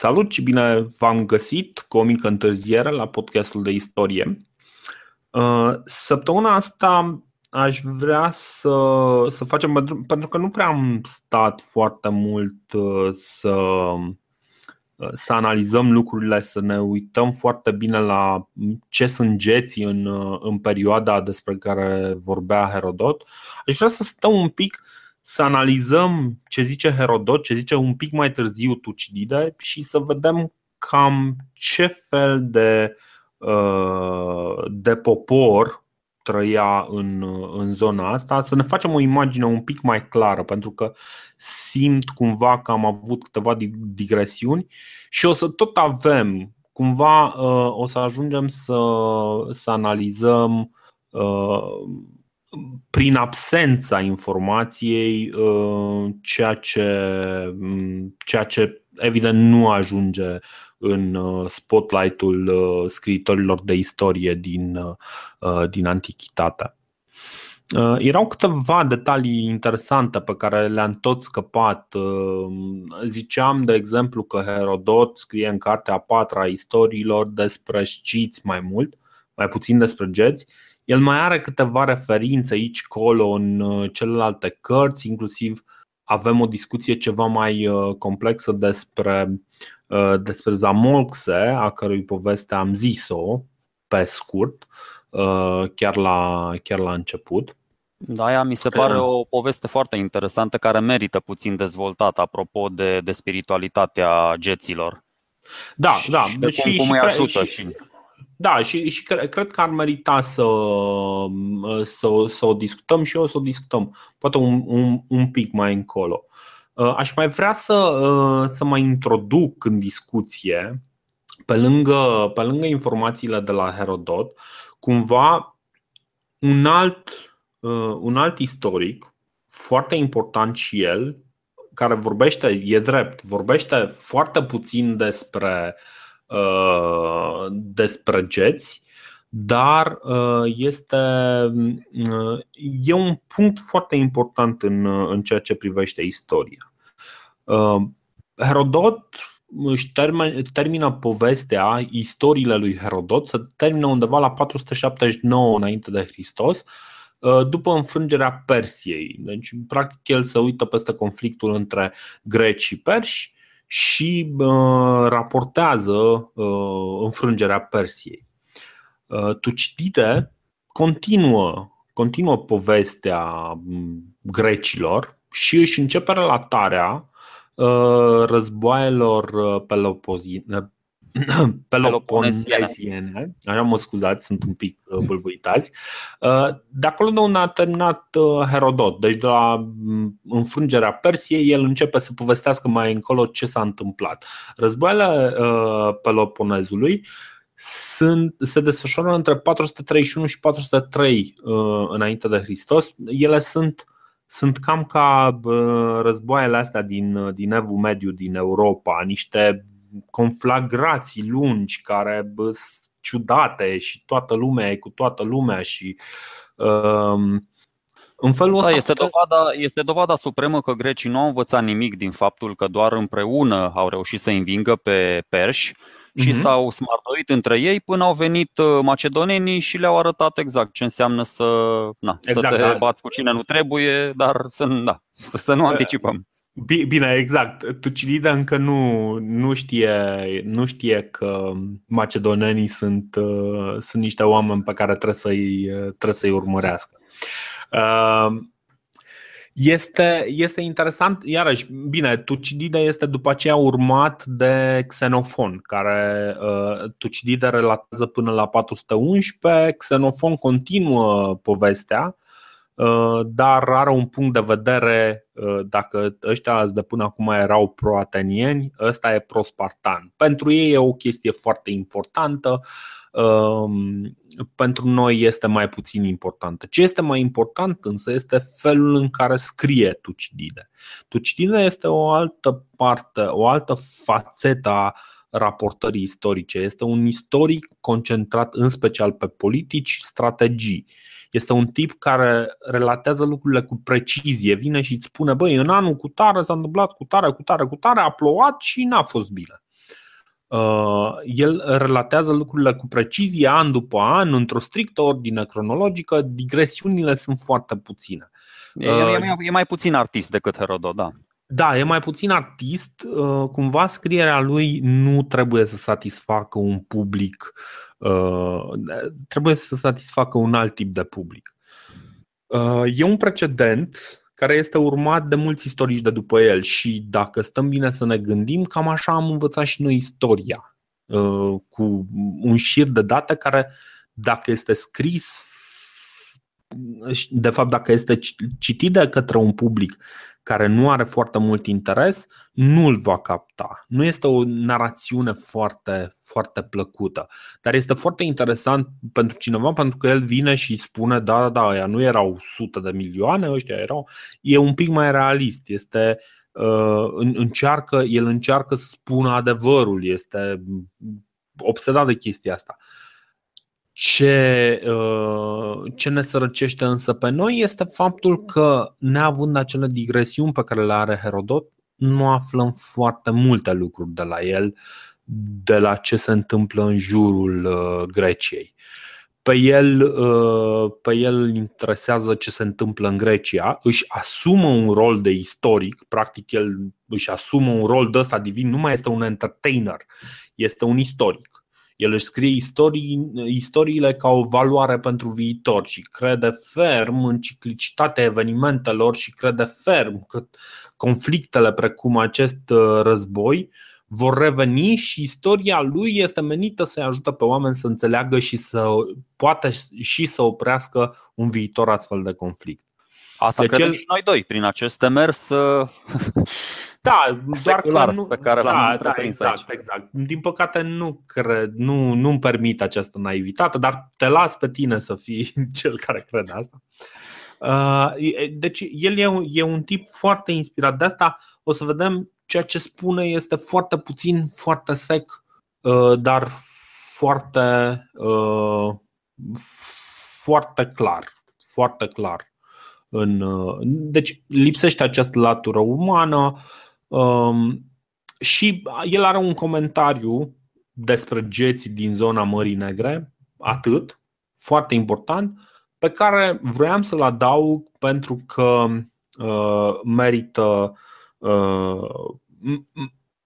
Salut și bine v-am găsit cu o mică întârziere la podcastul de istorie. Uh, săptămâna asta aș vrea să, să facem, pentru că nu prea am stat foarte mult uh, să, uh, să analizăm lucrurile, să ne uităm foarte bine la ce sunt geții în, în perioada despre care vorbea Herodot. Aș vrea să stăm un pic să analizăm ce zice Herodot, ce zice un pic mai târziu Tucidide și să vedem cam ce fel de, uh, de popor trăia în, în zona asta, să ne facem o imagine un pic mai clară, pentru că simt cumva că am avut câteva digresiuni și o să tot avem, cumva uh, o să ajungem să, să analizăm uh, prin absența informației, uh, ceea ce, mm, ceea ce evident nu ajunge în uh, spotlight-ul uh, scriitorilor de istorie din, din Antichitate. Erau câteva detalii interesante pe care le-am tot scăpat. Ziceam, de exemplu, că Herodot scrie în cartea a patra a istoriilor despre sciți mai mult, mai puțin despre geți, el mai are câteva referințe aici, colo, în uh, celelalte cărți, inclusiv avem o discuție ceva mai uh, complexă despre, uh, despre Zamolxe, a cărui poveste am zis-o pe scurt, chiar la, chiar la început. Da, aia mi se pare o poveste foarte interesantă care merită puțin dezvoltată apropo de, de spiritualitatea geților. Da, da. Și de cum, și, cum îi ajută și, și da, și, și cre- cred că ar merita să, să, să o discutăm și o să o discutăm, poate un, un, un pic mai încolo. Uh, aș mai vrea să, uh, să mai introduc în discuție, pe lângă, pe lângă informațiile de la Herodot, cumva un alt, uh, un alt istoric, foarte important și el, care vorbește, e drept, vorbește foarte puțin despre uh, Uh, despre geți, dar uh, este uh, e un punct foarte important în, în ceea ce privește istoria. Herodot își termină povestea, istoriile lui Herodot, se termină undeva la 479 înainte de Hristos, după înfrângerea Persiei. Deci, practic, el se uită peste conflictul între greci și perși și uh, raportează uh, înfrângerea Persiei. Uh, Tucidide continuă, continuă povestea mm, grecilor și își începe relatarea uh, războaielor uh, pelopozine, Peloponeziene, așa mă scuzați, sunt un pic uh, bâlbâitați, uh, de acolo de unde a terminat uh, Herodot, deci de la mm, înfrângerea Persiei, el începe să povestească mai încolo ce s-a întâmplat. Războaiele Peloponezului sunt, se desfășoară între 431 și 403 înainte de Hristos. Ele sunt sunt cam ca războaiele astea din, din Evul Mediu din Europa, niște conflagrații lungi care sunt ciudate și toată lumea e cu toată lumea și um, în felul da, ăsta da, este, dovada, este dovada supremă că grecii nu au învățat nimic din faptul că doar împreună au reușit să învingă pe perși și uh-huh. s-au smartoit între ei până au venit uh, macedonenii și le-au arătat exact ce înseamnă să, na, exact, să te da. bați cu cine nu trebuie, dar să, da, să, să nu anticipăm. Bine, exact. Tucidida încă nu, nu, știe, nu știe că macedonenii sunt, uh, sunt niște oameni pe care trebuie să-i, trebuie să-i urmărească. Uh, este, este interesant, iarăși, bine, Tucidide este după aceea urmat de Xenofon, care uh, Tucidide relatează până la 411, Xenofon continuă povestea Uh, dar are un punct de vedere, uh, dacă ăștia de până acum erau pro-atenieni, ăsta e pro-spartan. Pentru ei e o chestie foarte importantă, um, pentru noi este mai puțin importantă. Ce este mai important însă este felul în care scrie Tucidide. Tucidide este o altă parte, o altă fațetă a raportării istorice. Este un istoric concentrat în special pe politici, strategii. Este un tip care relatează lucrurile cu precizie, vine și îți spune, băi, în anul cu tare s-a întâmplat cu tare, cu tare, cu tare, a plouat și n-a fost bine. Uh, el relatează lucrurile cu precizie, an după an, într-o strictă ordine cronologică, digresiunile sunt foarte puține. E, e, uh, e mai puțin artist decât Herodot, da. Da, e mai puțin artist. Uh, cumva scrierea lui nu trebuie să satisfacă un public, trebuie să satisfacă un alt tip de public. E un precedent care este urmat de mulți istorici de după el și dacă stăm bine să ne gândim, cam așa am învățat și noi istoria, uh, cu un șir de date care, dacă este scris, de fapt, dacă este citit de către un public care nu are foarte mult interes, nu îl va capta. Nu este o narațiune foarte, foarte plăcută, dar este foarte interesant pentru cineva pentru că el vine și spune da, da, da, aia nu erau sute de milioane, ăștia erau. E un pic mai realist, este uh, încearcă, el încearcă să spună adevărul, este obsedat de chestia asta. Ce, uh, ce ne sărăcește însă pe noi este faptul că, neavând acele digresiuni pe care le are Herodot, nu aflăm foarte multe lucruri de la el, de la ce se întâmplă în jurul uh, Greciei. Pe el, uh, pe el îl interesează ce se întâmplă în Grecia, își asumă un rol de istoric, practic el își asumă un rol de ăsta divin, nu mai este un entertainer, este un istoric el își scrie istorii, istoriile ca o valoare pentru viitor și crede ferm în ciclicitatea evenimentelor și crede ferm că conflictele precum acest uh, război vor reveni și istoria lui este menită să-i ajute pe oameni să înțeleagă și să poată și să oprească un viitor astfel de conflict. Asta deci credem el... și noi doi, prin acest demers Da, doar că nu, pe care da, l-am da, exact, aici. exact. Din păcate nu cred, nu, nu-mi permit această naivitate, dar te las pe tine să fii cel care crede asta. Uh, deci el e un, e un tip foarte inspirat. De asta o să vedem ceea ce spune este foarte puțin, foarte sec, uh, dar foarte, uh, foarte clar. Foarte clar. În, deci lipsește această latură umană, Um, și el are un comentariu despre geții din zona Mării Negre, atât, foarte important, pe care vroiam să-l adaug pentru că uh, merită. Uh,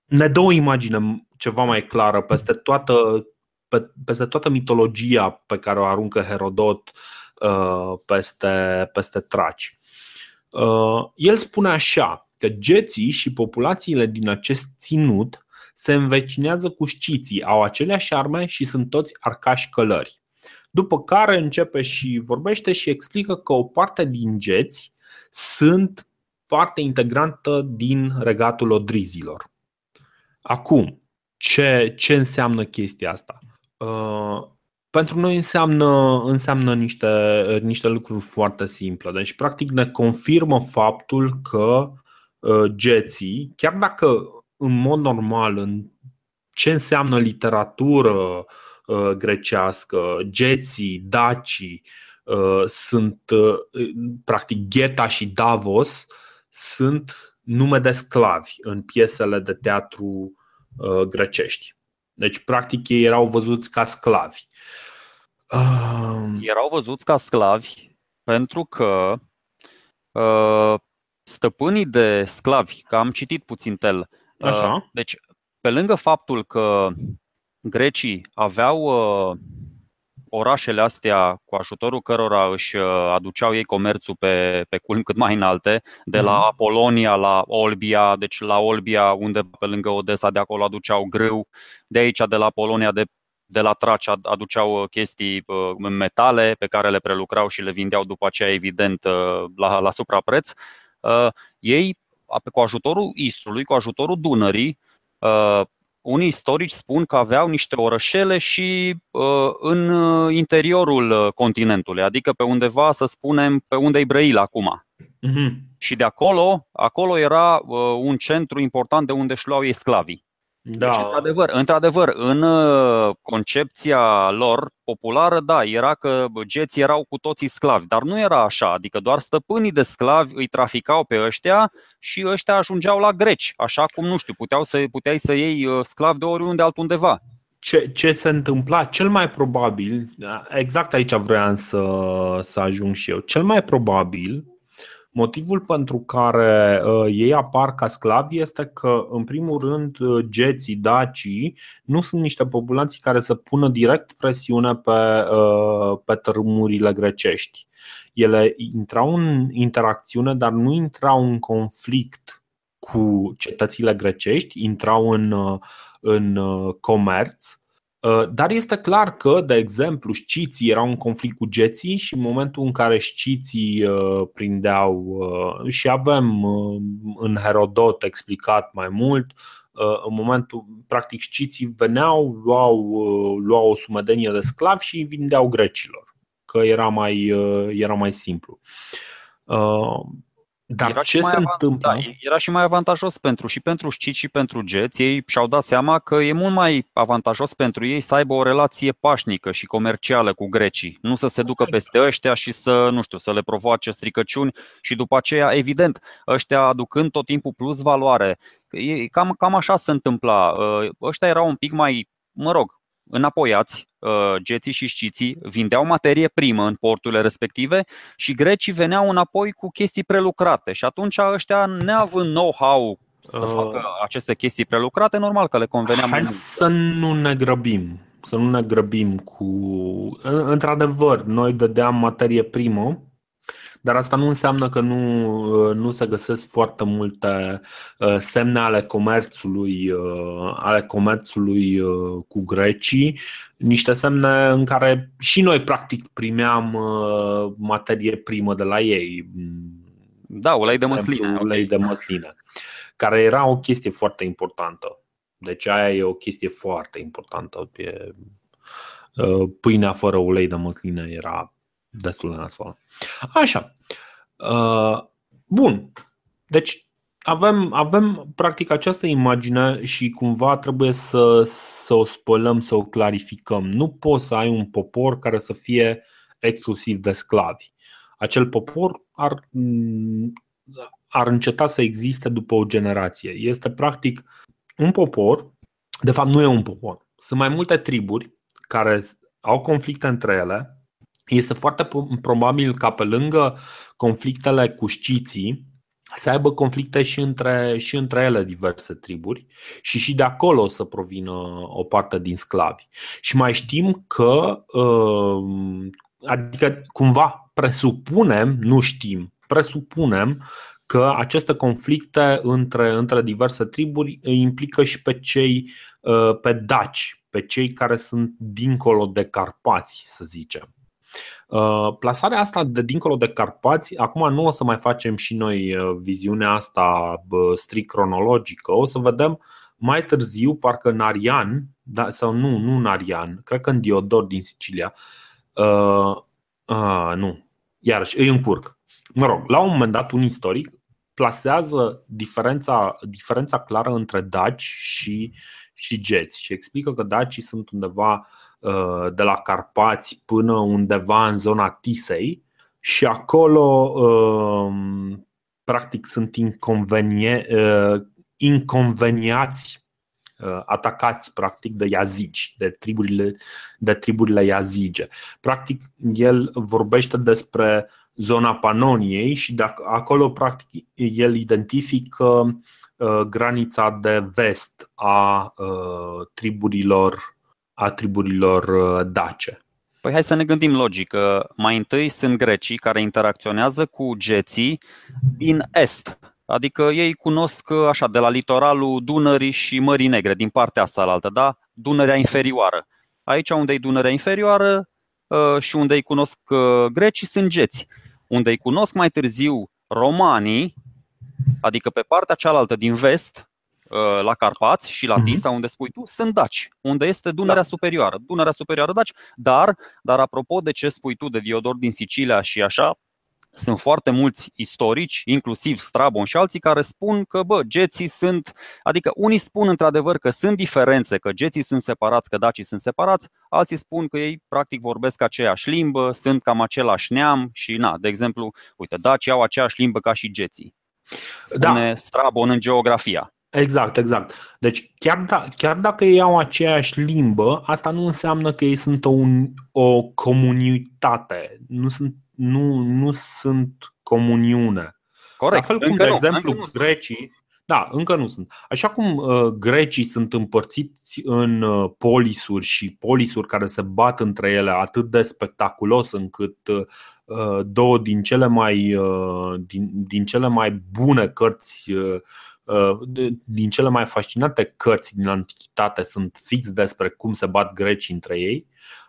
ne dă o imagine ceva mai clară peste toată, pe, peste toată mitologia pe care o aruncă Herodot uh, peste, peste traci. Uh, el spune așa: că geții și populațiile din acest ținut se învecinează cu șciții, au aceleași arme și sunt toți arcași călări. După care începe și vorbește și explică că o parte din geți sunt parte integrantă din regatul odrizilor. Acum, ce, ce înseamnă chestia asta? Uh, pentru noi înseamnă, înseamnă niște, niște lucruri foarte simple. Deci, practic, ne confirmă faptul că Uh, geții, chiar dacă în mod normal în ce înseamnă literatură uh, grecească, geții, dacii uh, sunt practic Gheta și Davos sunt nume de sclavi în piesele de teatru grecești. Deci, practic, ei erau văzuți ca sclavi. Erau văzuți ca sclavi pentru că stăpânii de sclavi, că am citit puțin tel. Așa. Uh, deci, pe lângă faptul că grecii aveau uh, orașele astea cu ajutorul cărora își uh, aduceau ei comerțul pe, pe culmi cât mai înalte, de la mhm. Apolonia la Olbia, deci la Olbia, unde pe lângă Odessa, de acolo aduceau grâu, de aici, de la Polonia, de, de la Traci, aduceau chestii metale pe care le prelucrau și le vindeau după aceea, evident, la, la suprapreț. Uh, ei, cu ajutorul Istrului, cu ajutorul Dunării, uh, unii istorici spun că aveau niște orășele și uh, în interiorul continentului, adică pe undeva, să spunem, pe unde e Brăila acum. Uh-huh. Și de acolo, acolo era un centru important de unde își luau ei sclavii. Da. Deci, într-adevăr, într-adevăr, în uh, concepția lor populară, da, era că geții erau cu toții sclavi, dar nu era așa, adică doar stăpânii de sclavi îi traficau pe ăștia și ăștia ajungeau la greci, așa cum, nu știu, puteau să, puteai să iei uh, sclavi de oriunde altundeva. Ce, ce se întâmpla? Cel mai probabil, exact aici vreau să, să ajung și eu, cel mai probabil Motivul pentru care uh, ei apar ca sclavi este că, în primul rând, uh, geții, dacii nu sunt niște populații care să pună direct presiune pe, uh, pe tărâmurile grecești. Ele intrau în interacțiune, dar nu intrau în conflict cu cetățile grecești, intrau în, uh, în uh, comerț Uh, dar este clar că, de exemplu, sciții erau în conflict cu geții și în momentul în care sciții uh, prindeau, uh, și avem în Herodot explicat mai mult, în momentul, practic, sciții veneau, luau, luau o sumedenie de sclavi și îi vindeau grecilor, că era mai, era mai simplu. Dar era ce se întâmplă? Da, era și mai avantajos pentru și pentru scici și pentru geți. Ei și-au dat seama că e mult mai avantajos pentru ei să aibă o relație pașnică și comercială cu grecii. Nu să se ducă peste ăștia și să, nu știu, să le provoace stricăciuni și după aceea, evident, ăștia aducând tot timpul plus valoare. Cam, cam așa se întâmpla. Ă, ăștia erau un pic mai, mă rog, înapoiați, uh, geții și sciții vindeau materie primă în porturile respective și grecii veneau înapoi cu chestii prelucrate și atunci ăștia neavând know-how să uh, facă aceste chestii prelucrate, normal că le convenea Hai să nu ne grăbim, să nu ne grăbim cu... Într-adevăr, noi dădeam materie primă dar asta nu înseamnă că nu, uh, nu se găsesc foarte multe uh, semne ale comerțului, uh, ale comerțului cu grecii, niște semne în care și noi practic primeam materie primă de la ei. Da, ulei de măsline. Ulei de măsline, care era o chestie foarte importantă. Deci aia e o chestie foarte importantă. Pâinea fără ulei de măsline era destul de nasoală. Așa. Uh, bun. Deci avem, avem practic această imagine și cumva trebuie să, să o spălăm, să o clarificăm. Nu poți să ai un popor care să fie exclusiv de sclavi. Acel popor ar, ar înceta să existe după o generație. Este practic un popor, de fapt nu e un popor, sunt mai multe triburi care au conflicte între ele, este foarte probabil ca pe lângă conflictele cu sciții să aibă conflicte și între, și între ele diverse triburi și și de acolo să provină o parte din sclavi. Și mai știm că, uh, adică cumva presupunem, nu știm, presupunem că aceste conflicte între, între diverse triburi implică și pe cei uh, pe daci, pe cei care sunt dincolo de Carpați, să zicem. Uh, plasarea asta de dincolo de Carpați, acum nu o să mai facem și noi uh, viziunea asta strict cronologică, o să vedem mai târziu, parcă în Arian, da, sau nu, nu în Arian, cred că în Diodor din Sicilia, uh, uh, nu, iarăși îi încurc. Mă rog, la un moment dat, un istoric plasează diferența, diferența clară între daci și, și geți și explică că dacii sunt undeva uh, Uh, de la Carpați până undeva în zona Tisei și acolo um, practic sunt inconvenie, uh, inconveniați uh, atacați practic de iazici, de triburile, de triburile iazige. Practic el vorbește despre zona Panoniei și de acolo practic el identifică granița de vest a triburilor a triburilor uh, dace. Păi hai să ne gândim logic. Mai întâi sunt grecii care interacționează cu geții din est. Adică ei cunosc uh, așa de la litoralul Dunării și Mării Negre, din partea asta la altă, da? Dunărea inferioară. Aici unde e Dunărea inferioară uh, și unde îi cunosc grecii sunt geți. Unde îi cunosc mai târziu romanii, adică pe partea cealaltă din vest, Uh, la Carpați și la mhm. Tisa, unde spui tu, sunt daci, unde este Dunărea da. Superioară. Dunărea Superioară daci, dar, dar apropo de ce spui tu de Diodor din Sicilia și așa, sunt foarte mulți istorici, inclusiv Strabon și alții, care spun că bă, geții sunt, adică unii spun într-adevăr că sunt diferențe, că geții sunt separați, că dacii sunt separați, alții spun că ei practic vorbesc aceeași limbă, sunt cam același neam și na, de exemplu, uite, dacii au aceeași limbă ca și geții. Spune da. Strabon în geografia. Exact, exact. Deci chiar, da, chiar dacă ei au aceeași limbă, asta nu înseamnă că ei sunt o, o comunitate. Nu sunt nu, nu sunt comuniune. Corect. La fel cum, încă de nu, exemplu, încă grecii. Da, încă nu sunt. Așa cum uh, grecii sunt împărțiți în uh, polisuri și polisuri care se bat între ele atât de spectaculos încât uh, două din cele mai, uh, din, din cele mai bune cărți uh, uh din cele mai fascinante cărți din antichitate sunt fix despre cum se bat grecii între ei.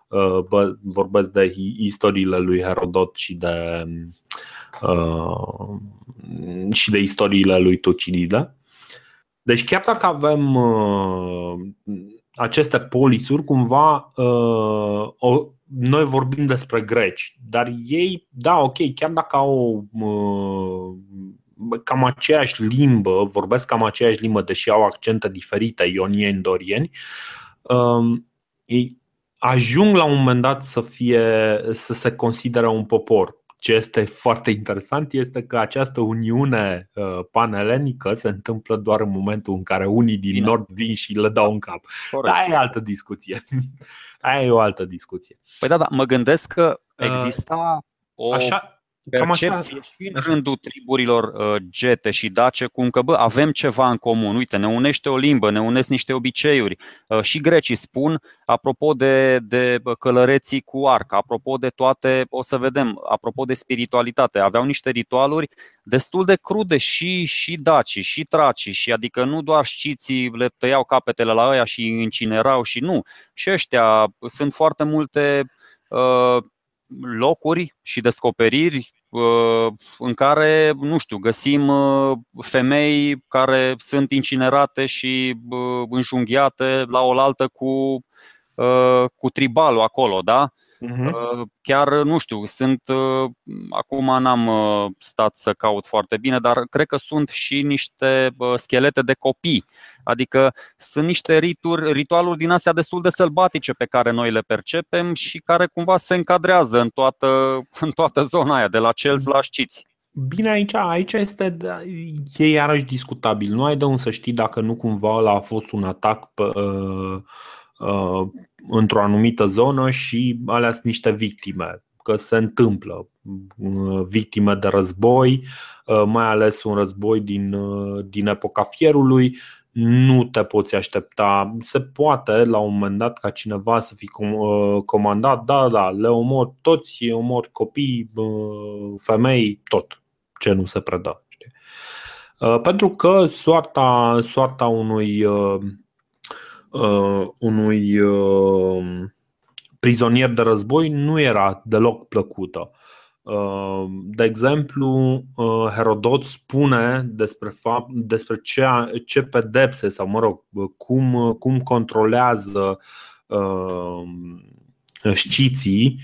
Uh, bă, vorbesc de istoriile lui Herodot și de uh, și de istoriile lui Tucidide. Deci chiar dacă avem uh, aceste polisuri, cumva uh, o, noi vorbim despre greci, dar ei, da, ok, chiar dacă au uh, cam aceeași limbă, vorbesc cam aceeași limbă, deși au accente diferite, ionieni, dorieni, uh, ei ajung la un moment dat să, fie, să se considere un popor. Ce este foarte interesant este că această uniune uh, panelenică se întâmplă doar în momentul în care unii din Bine. nord vin și le dau în cap. Corect. Aia e altă discuție. Aia e o altă discuție. Păi da, da, mă gândesc că uh, exista o Așa, percepție și în rândul triburilor uh, gete și dace cum că bă, avem ceva în comun. Uite, ne unește o limbă, ne unesc niște obiceiuri. Uh, și grecii spun, apropo de, de călăreții cu arc, apropo de toate, o să vedem, apropo de spiritualitate, aveau niște ritualuri destul de crude și, și daci, și traci, și adică nu doar șciții le tăiau capetele la ăia și incinerau și nu. Și ăștia sunt foarte multe uh, locuri și descoperiri uh, în care, nu știu, găsim uh, femei care sunt incinerate și uh, înjunghiate la oaltă cu, cu tribalul acolo, da? Uh-huh. Chiar, nu știu, sunt, acum n-am stat să caut foarte bine, dar cred că sunt și niște schelete de copii Adică sunt niște rituri, ritualuri din astea destul de sălbatice pe care noi le percepem și care cumva se încadrează în toată, în toată zona aia, de la cel la șciți. Bine, aici, aici este da, e iarăși discutabil. Nu ai de unde să știi dacă nu cumva a fost un atac pe, uh, uh, într-o anumită zonă și alea sunt niște victime că se întâmplă uh, victime de război, uh, mai ales un război din, uh, din epoca fierului nu te poți aștepta. Se poate la un moment dat ca cineva să fi uh, comandat, da, da, le omor toți, omor copii, uh, femei, tot ce nu se predă. Știi? Uh, pentru că soarta, soarta unui, unui prizonier de război nu era deloc plăcută. De exemplu, Herodot spune despre, fapt, despre ce, ce pedepse sau, mă rog, cum, cum controlează uh, șciții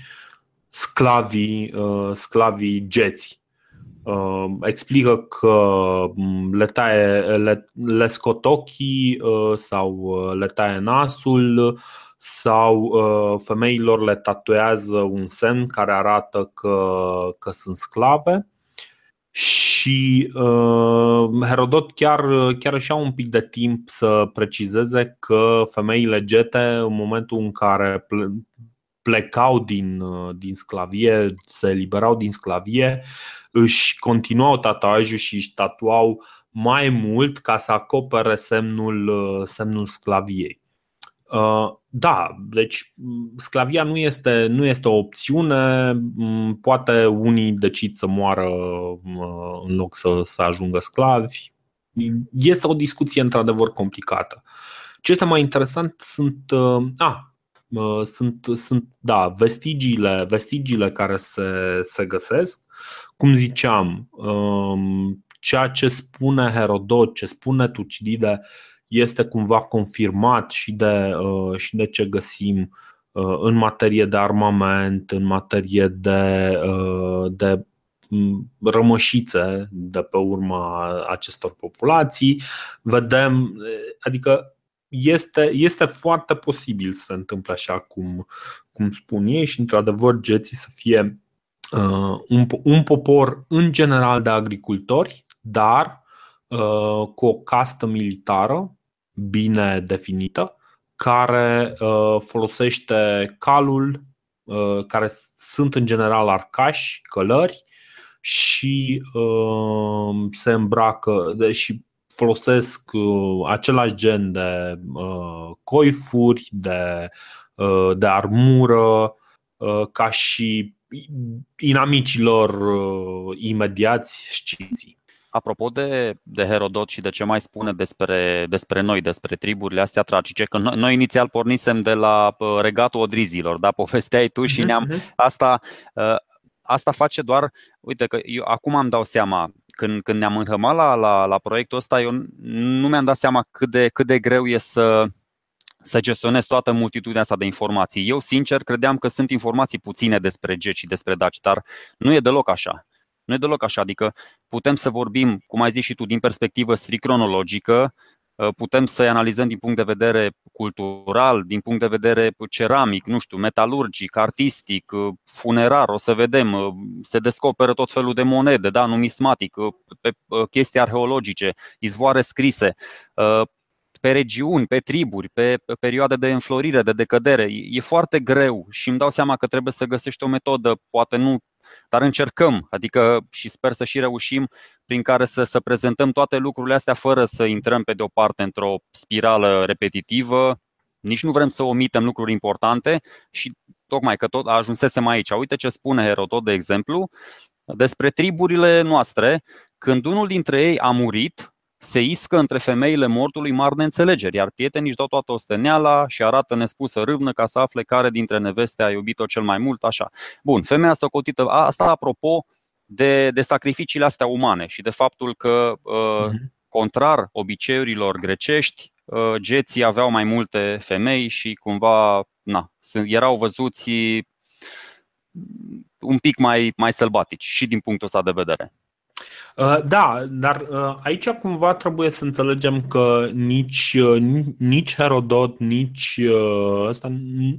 sclavii, uh, sclavii geți. Uh, explică că le, taie, le, le scot ochii uh, sau le taie nasul sau uh, femeilor le tatuează un semn care arată că, că sunt sclave. Și uh, Herodot chiar, chiar își ia un pic de timp să precizeze că femeile gete în momentul în care plecau din, uh, din sclavie, se eliberau din sclavie, își continuau tatuajul și își tatuau mai mult ca să acopere semnul, uh, semnul sclaviei. Uh, da, deci sclavia nu este, nu este o opțiune. Poate unii decid să moară în loc să, să ajungă sclavi. Este o discuție într-adevăr complicată. Ce este mai interesant sunt, uh, a, sunt, sunt da, vestigiile, vestigiile care se, se găsesc. Cum ziceam, um, ceea ce spune Herodot, ce spune Tucidide, este cumva confirmat și de, uh, și de ce găsim uh, în materie de armament, în materie de, uh, de rămășițe de pe urma acestor populații. Vedem, adică este, este foarte posibil să se întâmple așa cum, cum spun ei și, într-adevăr, geții să fie uh, un, un popor în general de agricultori, dar uh, cu o castă militară bine definită, care uh, folosește calul, uh, care sunt în general arcași, călări și uh, se îmbracă și folosesc uh, același gen de uh, coifuri, de, uh, de armură, uh, ca și inamicilor uh, imediați sciții. Apropo de, de Herodot și de ce mai spune despre, despre noi, despre triburile astea tragice, că noi, noi inițial pornisem de la uh, regatul odrizilor, da, povesteai tu și mhm, ne-am. Mhm. Asta, uh, asta face doar. Uite, că eu acum am dau seama, când, când ne-am înhămat la, la, la proiectul ăsta, eu nu mi-am dat seama cât de, cât de greu e să, să gestionez toată multitudinea asta de informații. Eu, sincer, credeam că sunt informații puține despre GEC și despre DACI, dar nu e deloc așa. Nu e deloc așa, adică putem să vorbim, cum ai zis și tu, din perspectivă strict cronologică, uh, putem să-i analizăm din punct de vedere cultural, din punct de vedere ceramic, nu știu, metalurgic, artistic, uh, funerar, o să vedem, uh, se descoperă tot felul de monede, da, numismatic, pe chestii arheologice, izvoare scrise, pe regiuni, pe triburi, pe perioade de înflorire, de decădere. E foarte greu și îmi dau seama că trebuie să găsești o metodă, poate nu dar încercăm, adică și sper să și reușim prin care să, să prezentăm toate lucrurile astea fără să intrăm pe de o parte într-o spirală repetitivă, nici nu vrem să omitem lucruri importante și tocmai că tot ajunsesem aici. Uite ce spune Herodot, de exemplu, despre triburile noastre. Când unul dintre ei a murit, se iscă între femeile mortului mari neînțelegeri, iar prietenii își dau toată osteneala și arată nespusă râvnă ca să afle care dintre neveste a iubit-o cel mai mult, așa. Bun, femeia săcotită, asta apropo de, de sacrificiile astea umane și de faptul că, uh, contrar obiceiurilor grecești, uh, geții aveau mai multe femei și cumva na, erau văzuți un pic mai, mai sălbatici și din punctul ăsta de vedere. Uh, da, dar uh, aici cumva trebuie să înțelegem că nici, uh, nici Herodot, nici ăsta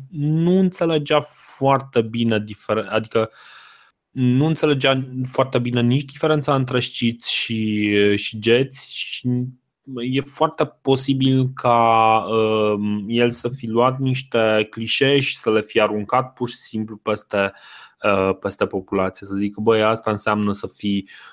nu înțelegea foarte bine, adică nu înțelegea foarte bine nici diferența între sciți și, și geți și e foarte posibil ca uh, el să fi luat niște clișee și să le fi aruncat pur și simplu peste, uh, peste populație. Să zic că băi, asta înseamnă să fii Uh,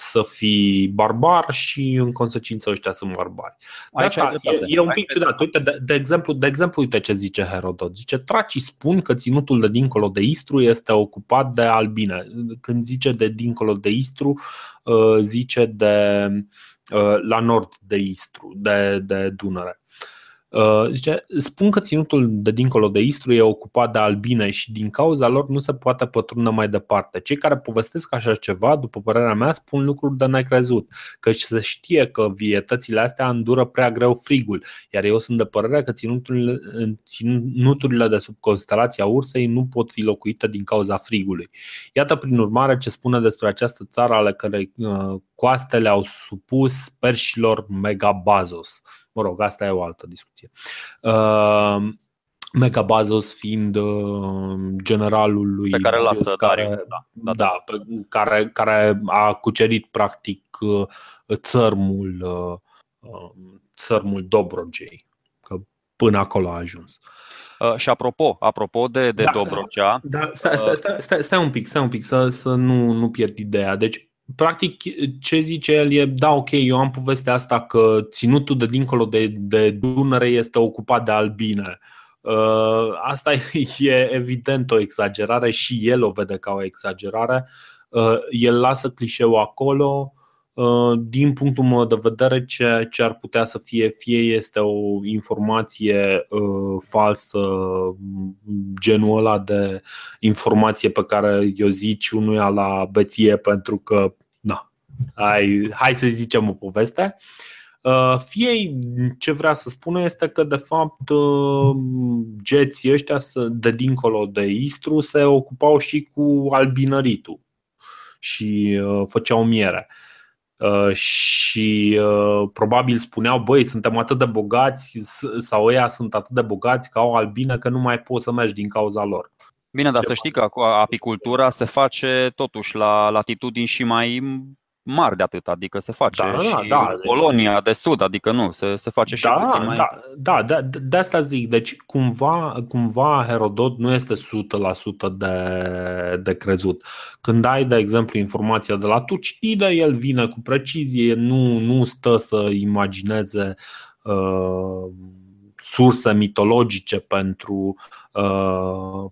să fii barbar și în consecință ăștia sunt barbari. De asta e, e un pic ciudat. Uite, de, de, exemplu, de exemplu, uite ce zice Herodot. Zice, tracii spun că ținutul de dincolo de Istru este ocupat de albine. Când zice de dincolo de Istru, uh, zice de uh, la nord de Istru, de, de Dunăre. Uh, zice, spun că ținutul de dincolo de Istru e ocupat de albine și din cauza lor nu se poate pătrunde mai departe. Cei care povestesc așa ceva, după părerea mea, spun lucruri de necrezut, căci se știe că vietățile astea îndură prea greu frigul, iar eu sunt de părere că ținuturile, ținuturile de sub constelația Ursei nu pot fi locuite din cauza frigului. Iată prin urmare ce spune despre această țară ale cărei uh, coastele au supus perșilor megabazos. Mă rog, asta e o altă discuție. Uh, Megabazos fiind uh, generalul lui pe care lasă care, Darius, da, da, da. da pe, care, care a cucerit practic uh, țărmul, țărmul Dobrogei, că până acolo a ajuns. Uh, și apropo, apropo de, de da, Dobrogea. Da, stai, stai, stai, stai, stai un pic, stai un pic să, să nu, nu pierd ideea. Deci practic ce zice el e, da, ok, eu am povestea asta că ținutul de dincolo de, de Dunăre este ocupat de albine. Uh, asta e evident o exagerare și el o vede ca o exagerare. Uh, el lasă clișeul acolo. Uh, din punctul meu de vedere, ce, ce ar putea să fie, fie este o informație uh, falsă, genul ăla de informație pe care eu zici unuia la beție pentru că, na, hai, hai să zicem o poveste. Fie ce vrea să spună este că, de fapt, geții ăștia de dincolo de Istru se ocupau și cu albinăritul și făceau miere. Și probabil spuneau, băi, suntem atât de bogați sau ăia sunt atât de bogați că au albină că nu mai poți să mergi din cauza lor. Bine, dar să știi că apicultura se face totuși la latitudini și mai mari de atât, adică se face da, și da, da, Polonia deci... de sud, adică nu, se, se face și da, puțin mai... Da, da, da, de asta zic, deci cumva, cumva Herodot nu este 100% de, de crezut. Când ai, de exemplu, informația de la Tucidide, el vine cu precizie, nu, nu stă să imagineze uh, surse mitologice pentru, uh,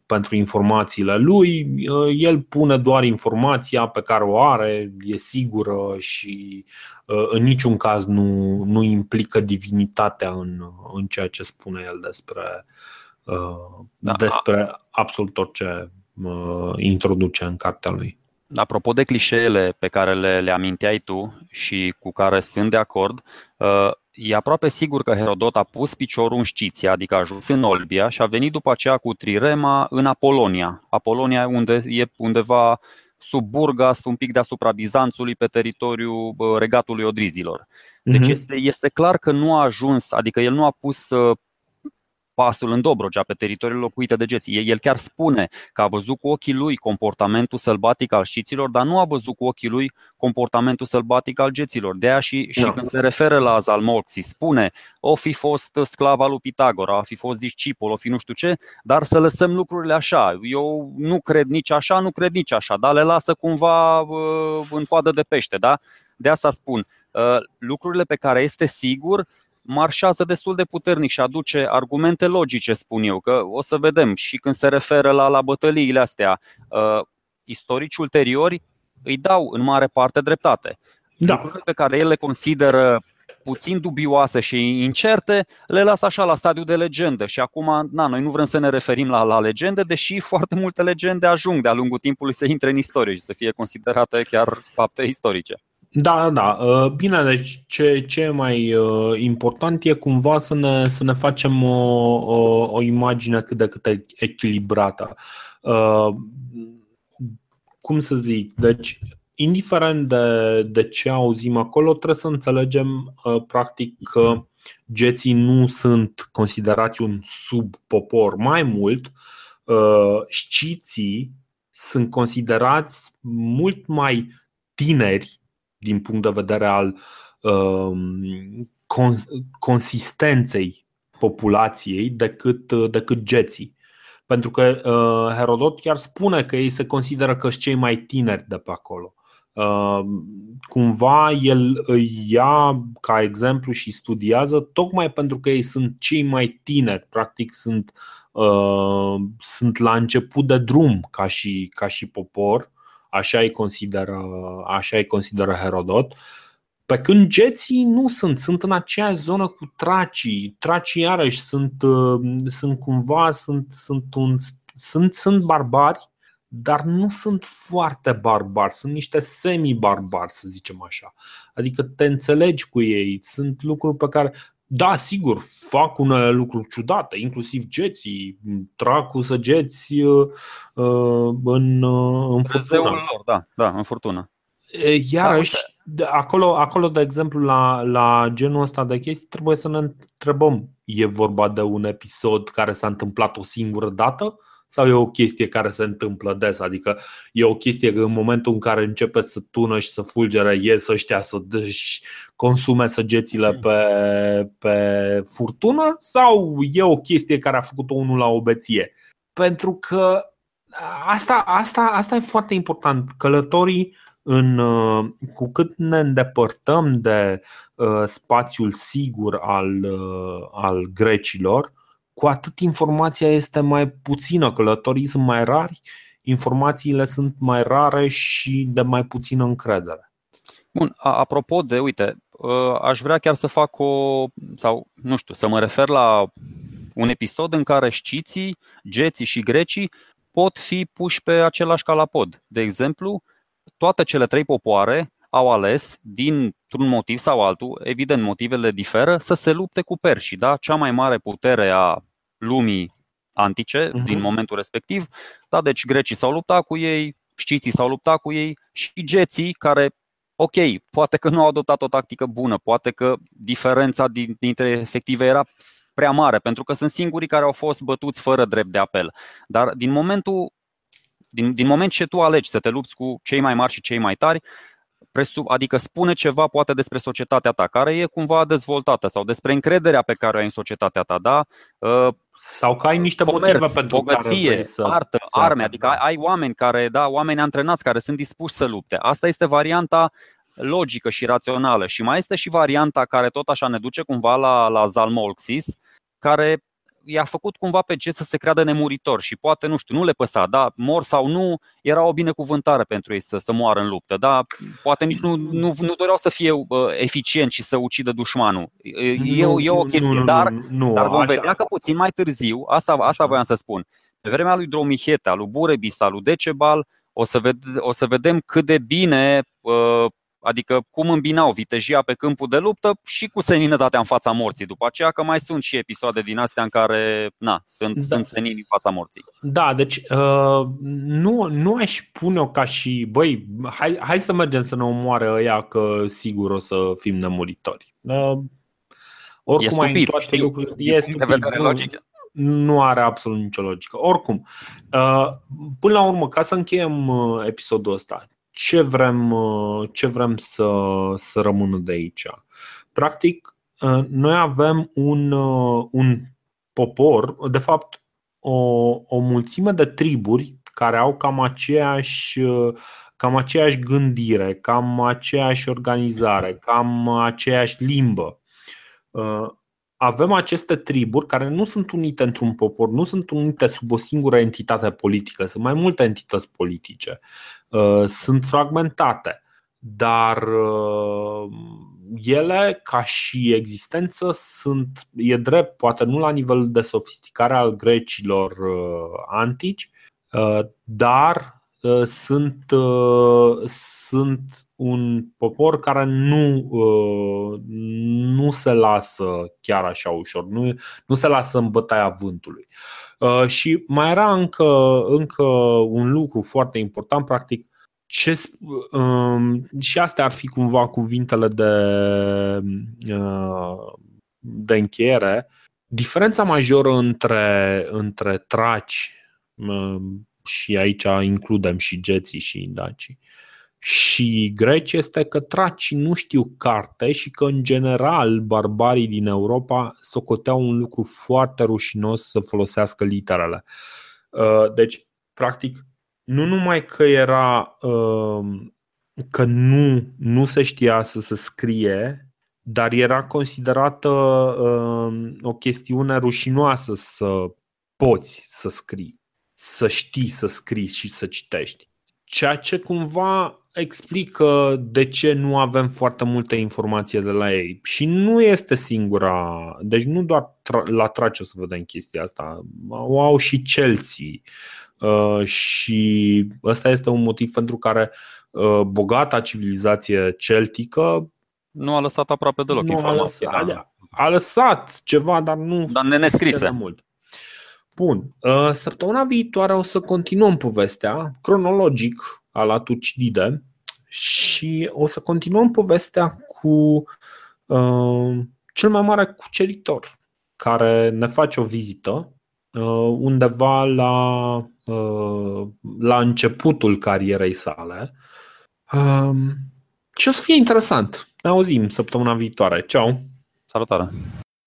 pentru informațiile lui. Uh, el pune doar informația pe care o are, e sigură și uh, în niciun caz nu, nu implică divinitatea în, în ceea ce spune el despre, uh, da. despre absolut orice uh, introduce în cartea lui. Apropo de clișeele pe care le, le aminteai tu și cu care sunt de acord, uh, E aproape sigur că Herodot a pus piciorul în Sciția, adică a ajuns în Olbia și a venit după aceea cu Trirema în Apolonia. Apolonia unde e undeva sub Burgas, un pic deasupra Bizanțului, pe teritoriul regatului Odrizilor. Deci mhm. este, este clar că nu a ajuns, adică el nu a pus uh, pasul în Dobrogea, pe teritoriul locuite de geții. El chiar spune că a văzut cu ochii lui comportamentul sălbatic al șiților, dar nu a văzut cu ochii lui comportamentul sălbatic al geților. De aia și, și no. Da. când se referă la Zalmoxi, spune o fi fost sclava lui Pitagora, a fi fost discipol, o fi nu știu ce, dar să lăsăm lucrurile așa. Eu nu cred nici așa, nu cred nici așa, dar le lasă cumva uh, în coadă de pește. Da? De asta spun, uh, lucrurile pe care este sigur marșează destul de puternic și aduce argumente logice, spun eu, că o să vedem și când se referă la, la bătăliile astea. Uh, istorici ulteriori îi dau în mare parte dreptate. Da. Lucrurile pe care el le consideră puțin dubioase și incerte, le lasă așa la stadiu de legendă și acum, na, noi nu vrem să ne referim la, la legende, deși foarte multe legende ajung de-a lungul timpului să intre în istorie și să fie considerate chiar fapte istorice. Da, da. Uh, bine, deci ce, ce e mai uh, important e cumva să ne, să ne facem o, o, o imagine cât de cât echilibrată. Uh, cum să zic? Deci, indiferent de, de ce auzim acolo, trebuie să înțelegem practic că geții nu sunt considerați un subpopor. Mai mult, șciții sunt considerați mult mai tineri din punct de vedere al um, consistenței populației decât, decât geții. Pentru că uh, Herodot chiar spune că ei se consideră că sunt cei mai tineri de pe acolo. Uh, cumva el îi ia ca exemplu și studiază tocmai pentru că ei sunt cei mai tineri, practic sunt, uh, sunt la început de drum ca și, ca și popor Așa îi consideră, așa îi consideră Herodot. Pe când geții nu sunt, sunt în aceeași zonă cu tracii. Tracii iarăși sunt, uh, sunt cumva, sunt, sunt, un, sunt, sunt barbari, dar nu sunt foarte barbari, sunt niște semi-barbari, să zicem așa. Adică te înțelegi cu ei, sunt lucruri pe care da, sigur, fac unele lucruri ciudate, inclusiv geții, trag cu săgeți uh, uh în, uh, în furtună. lor, da, da, în furtună. Iarăși, da, acolo, acolo, de exemplu, la, la genul ăsta de chestii, trebuie să ne întrebăm: e vorba de un episod care s-a întâmplat o singură dată? Sau e o chestie care se întâmplă des? Adică e o chestie că în momentul în care începe să tună și să fulgere, ies ăștia să își consume săgețile mm. pe, pe furtună sau e o chestie care a făcut-o unul la obeție? Pentru că asta, asta, asta e foarte important. Călătorii în, cu cât ne îndepărtăm de uh, spațiul sigur al, uh, al grecilor, cu atât informația este mai puțină, călătorii sunt mai rari, informațiile sunt mai rare și de mai puțină încredere. Bun, apropo de, uite, ă, aș vrea chiar să fac o, sau nu știu, să mă refer la un episod în care șciții, geții și grecii pot fi puși pe același calapod. De exemplu, toate cele trei popoare au ales, dintr-un motiv sau altul, evident motivele diferă, să se lupte cu perșii. Da? Cea mai mare putere a lumii antice uh-huh. din momentul respectiv. Da, deci grecii s-au luptat cu ei, știții s-au luptat cu ei și geții care ok, poate că nu au adoptat o tactică bună, poate că diferența dintre efective era prea mare, pentru că sunt singurii care au fost bătuți fără drept de apel. Dar din momentul din, din moment ce tu alegi să te lupți cu cei mai mari și cei mai tari, presub, adică spune ceva poate despre societatea ta, care e cumva dezvoltată, sau despre încrederea pe care o ai în societatea ta, da? Uh, sau că ai niște comerț, motive pentru bogăție, care să, artă, să arme, adică ai, ai oameni care, da, oameni antrenați care sunt dispuși să lupte. Asta este varianta logică și rațională. Și mai este și varianta care tot așa ne duce cumva la, la Zalmolxis, care i-a făcut cumva pe jet să se creadă nemuritor și poate, nu știu, nu le păsa, da, mor sau nu, era o binecuvântare pentru ei să, să moară în luptă, da, poate nici nu, nu, nu doreau să fie uh, eficient și să ucidă dușmanul. E, nu, e o chestie, nu, dar, nu, nu, dar vom așa. vedea că puțin mai târziu, asta, asta voiam să spun, pe vremea lui Dromiheta, lui Burebista, lui Decebal, o să, ved, o să vedem cât de bine uh, Adică cum îmbinau vitejia pe câmpul de luptă și cu seninătatea în fața morții. După aceea că mai sunt și episoade din astea în care na, sunt, da. sunt senini în fața morții. Da, deci uh, nu, nu aș pune-o ca și, băi, hai, hai să mergem să ne omoare ăia că sigur o să fim nemuritori. Uh, oricum e stupid, ai toate știu, lucrurile, e stupid. Nu, logică. nu are absolut nicio logică. Oricum, uh, până la urmă, ca să încheiem uh, episodul ăsta, ce vrem, uh, ce vrem să, să rămână de aici. Practic, uh, noi avem un, uh, un popor, de fapt, o, o mulțime de triburi care au cam aceeași, cam aceeași gândire, cam aceeași organizare, cam aceeași limbă avem aceste triburi care nu sunt unite într-un popor, nu sunt unite sub o singură entitate politică, sunt mai multe entități politice, uh, sunt fragmentate, dar uh, ele, ca și existență, sunt, e drept, poate nu la nivel de sofisticare al grecilor uh, antici, dar Uh, sunt, uh, sunt un popor care nu, uh, nu se lasă chiar așa ușor, nu, nu se lasă în bătaia vântului. Și mai era încă, încă un lucru foarte important, practic, ce, um, și astea ar fi cumva cuvintele de, de încheiere. Diferența majoră între, între traci și aici includem și geții și indacii. Și greci este că tracii nu știu carte și că, în general, barbarii din Europa socoteau un lucru foarte rușinos să folosească literele. Uh, deci, practic, nu numai că era uh, că nu, nu se știa să se scrie, dar era considerată uh, o chestiune rușinoasă să poți să scrii să știi să scrii și să citești. Ceea ce cumva explică de ce nu avem foarte multe informație de la ei. Și nu este singura, deci nu doar la Trace o să vedem chestia asta, o au și Chelsea. Uh, și ăsta este un motiv pentru care uh, bogata civilizație celtică nu a lăsat aproape deloc nu informație. A lăsat, a, a lăsat ceva, dar nu dar nescrise. mult. Bun. Uh, săptămâna viitoare o să continuăm povestea cronologic a la Tucidide și o să continuăm povestea cu uh, cel mai mare cuceritor care ne face o vizită uh, undeva la, uh, la începutul carierei sale. Uh, și o să fie interesant. Ne auzim săptămâna viitoare. Ceau! Salutare!